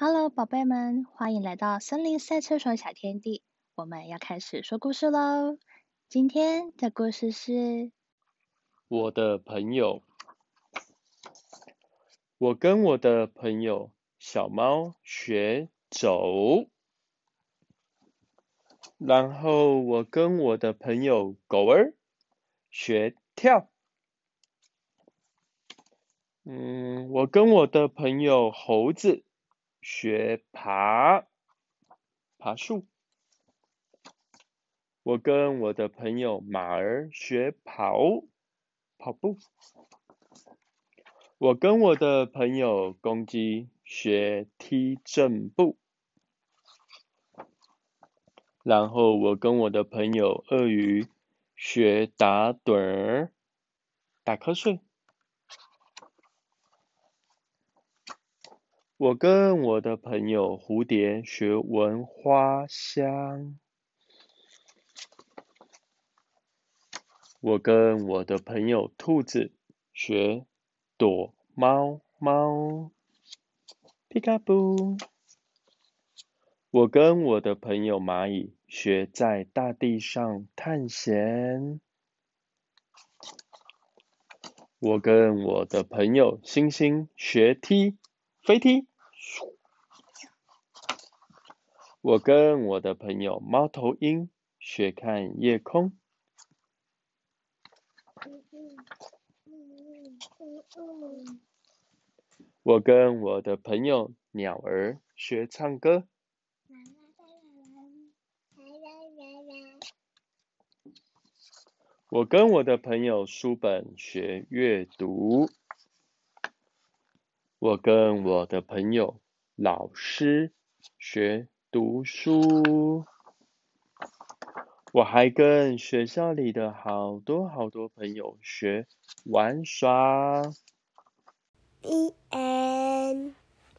Hello，宝贝们，欢迎来到森林赛车手小天地。我们要开始说故事喽。今天的故事是我的朋友。我跟我的朋友小猫学走，然后我跟我的朋友狗儿学跳。嗯，我跟我的朋友猴子学爬，爬树。我跟我的朋友马儿学跑，跑步。我跟我的朋友公鸡学踢正步，然后我跟我的朋友鳄鱼学打盹儿，打瞌睡。我跟我的朋友蝴蝶学闻花香，我跟我的朋友兔子学躲猫猫，皮卡布。我跟我的朋友蚂蚁学在大地上探险，我跟我的朋友星星学踢飞踢。我跟我的朋友猫头鹰学看夜空。我跟我的朋友鸟儿学唱歌。我跟我的朋友书本学阅读。我跟我的朋友老师学读书，我还跟学校里的好多好多朋友学玩耍。e n